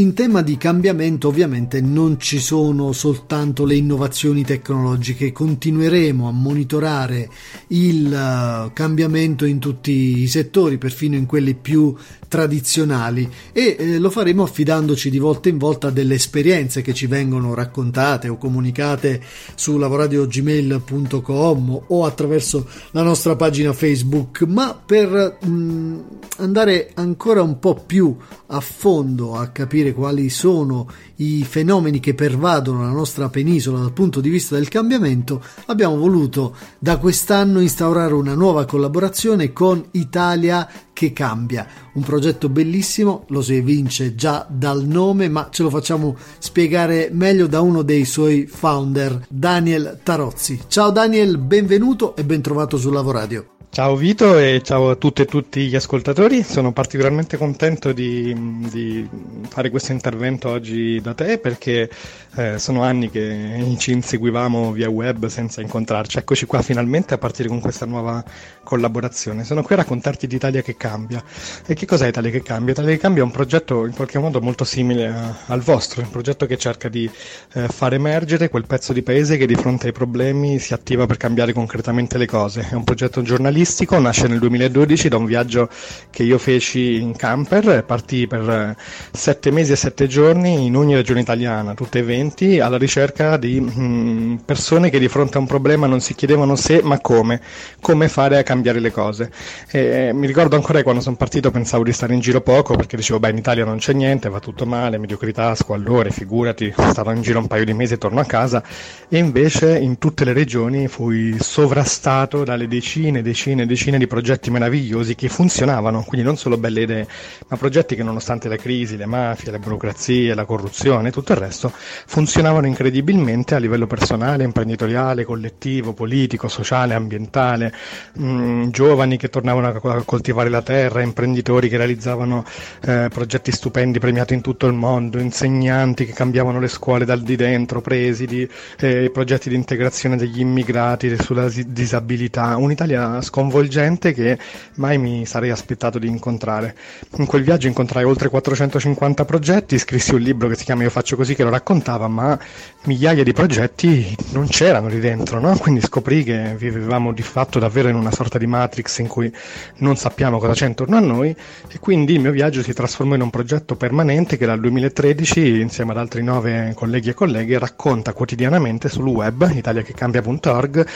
In tema di cambiamento ovviamente non ci sono soltanto le innovazioni tecnologiche, continueremo a monitorare il uh, cambiamento in tutti i settori, perfino in quelli più tradizionali. E eh, lo faremo affidandoci di volta in volta delle esperienze che ci vengono raccontate o comunicate su lavoradiogmail.com o attraverso la nostra pagina Facebook, ma per mh, mm, andare ancora un po' più a fondo a capire quali sono i fenomeni che pervadono la nostra penisola dal punto di vista del cambiamento, abbiamo voluto da quest'anno instaurare una nuova collaborazione con Italia che cambia, un progetto bellissimo, lo si evince già dal nome, ma ce lo facciamo spiegare meglio da uno dei suoi founder, Daniel Tarozzi. Ciao Daniel, benvenuto e ben trovato su Lavoradio. Ciao Vito e ciao a tutte e tutti gli ascoltatori, sono particolarmente contento di, di fare questo intervento oggi da te perché eh, sono anni che ci inseguivamo via web senza incontrarci, eccoci qua finalmente a partire con questa nuova collaborazione. Sono qui a raccontarti di Italia che cambia. E che cos'è Italia che cambia? Italia che cambia è un progetto in qualche modo molto simile a, al vostro, un progetto che cerca di eh, far emergere quel pezzo di paese che di fronte ai problemi si attiva per cambiare concretamente le cose. È un progetto giornalistico giornalistico, nasce nel 2012 da un viaggio che io feci in camper, partì per eh, sette mesi e sette giorni in ogni regione italiana, tutte eventi, alla ricerca di mm, persone che di fronte a un problema non si chiedevano se ma come, come fare a cambiare le cose. E, mi ricordo ancora che quando sono partito pensavo di stare in giro poco perché dicevo beh in Italia non c'è niente, va tutto male, mediocrità, squallore, figurati, stavo in giro un paio di mesi e torno a casa e invece in tutte le regioni fui sovrastato dalle decine e decine decine e decine di progetti meravigliosi che funzionavano, quindi non solo belle idee, ma progetti che nonostante la crisi, le mafie, le burocrazie, la corruzione e tutto il resto, funzionavano incredibilmente a livello personale, imprenditoriale, collettivo, politico, sociale, ambientale, mh, mm, giovani che tornavano a coltivare la terra, imprenditori che realizzavano eh, progetti stupendi premiati in tutto il mondo, insegnanti che cambiavano le scuole dal di dentro, presidi, eh, progetti di integrazione degli immigrati sulla disabilità, un'Italia sconvolta sconvolgente che mai mi sarei aspettato di incontrare. In quel viaggio incontrai oltre 450 progetti, scrissi un libro che si chiama Io faccio così che lo raccontava, ma migliaia di progetti non c'erano lì dentro, no? quindi scoprì che vivevamo di fatto davvero in una sorta di matrix in cui non sappiamo cosa c'è intorno a noi e quindi il mio viaggio si trasformò in un progetto permanente che dal 2013 insieme ad altri nove colleghi e colleghe racconta quotidianamente sul web italiachecambia.org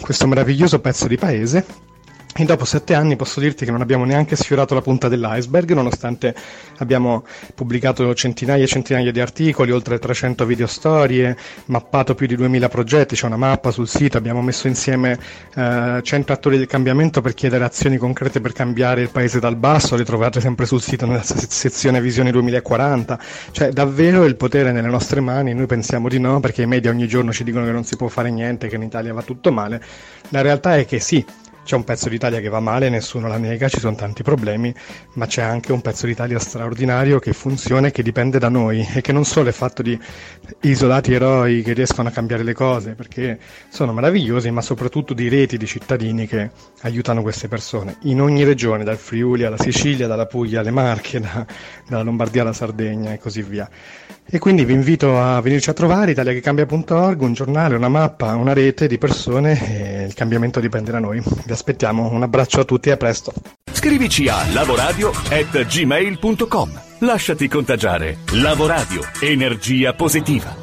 questo meraviglioso pezzo di paese e dopo sette anni posso dirti che non abbiamo neanche sfiorato la punta dell'iceberg, nonostante abbiamo pubblicato centinaia e centinaia di articoli, oltre 300 video storie, mappato più di 2000 progetti, c'è una mappa sul sito, abbiamo messo insieme eh, 100 attori del cambiamento per chiedere azioni concrete per cambiare il paese dal basso, le trovate sempre sul sito nella sezione Visione 2040, cioè davvero il potere nelle nostre mani, noi pensiamo di no perché i media ogni giorno ci dicono che non si può fare niente, che in Italia va tutto male, la realtà è che sì, c'è un pezzo d'Italia che va male, nessuno la nega, ci sono tanti problemi, ma c'è anche un pezzo d'Italia straordinario che funziona e che dipende da noi e che non solo è fatto di isolati eroi che riescono a cambiare le cose, perché sono meravigliosi, ma soprattutto di reti di cittadini che aiutano queste persone in ogni regione, dal Friuli alla Sicilia, dalla Puglia alle Marche, da, dalla Lombardia alla Sardegna e così via. E quindi vi invito a venirci a trovare, italiachecambia.org, un giornale, una mappa, una rete di persone il cambiamento dipende da noi. Vi aspettiamo, un abbraccio a tutti e a presto. Scrivici a lavoradio.gmail.com Lasciati contagiare. Lavoradio. Energia positiva.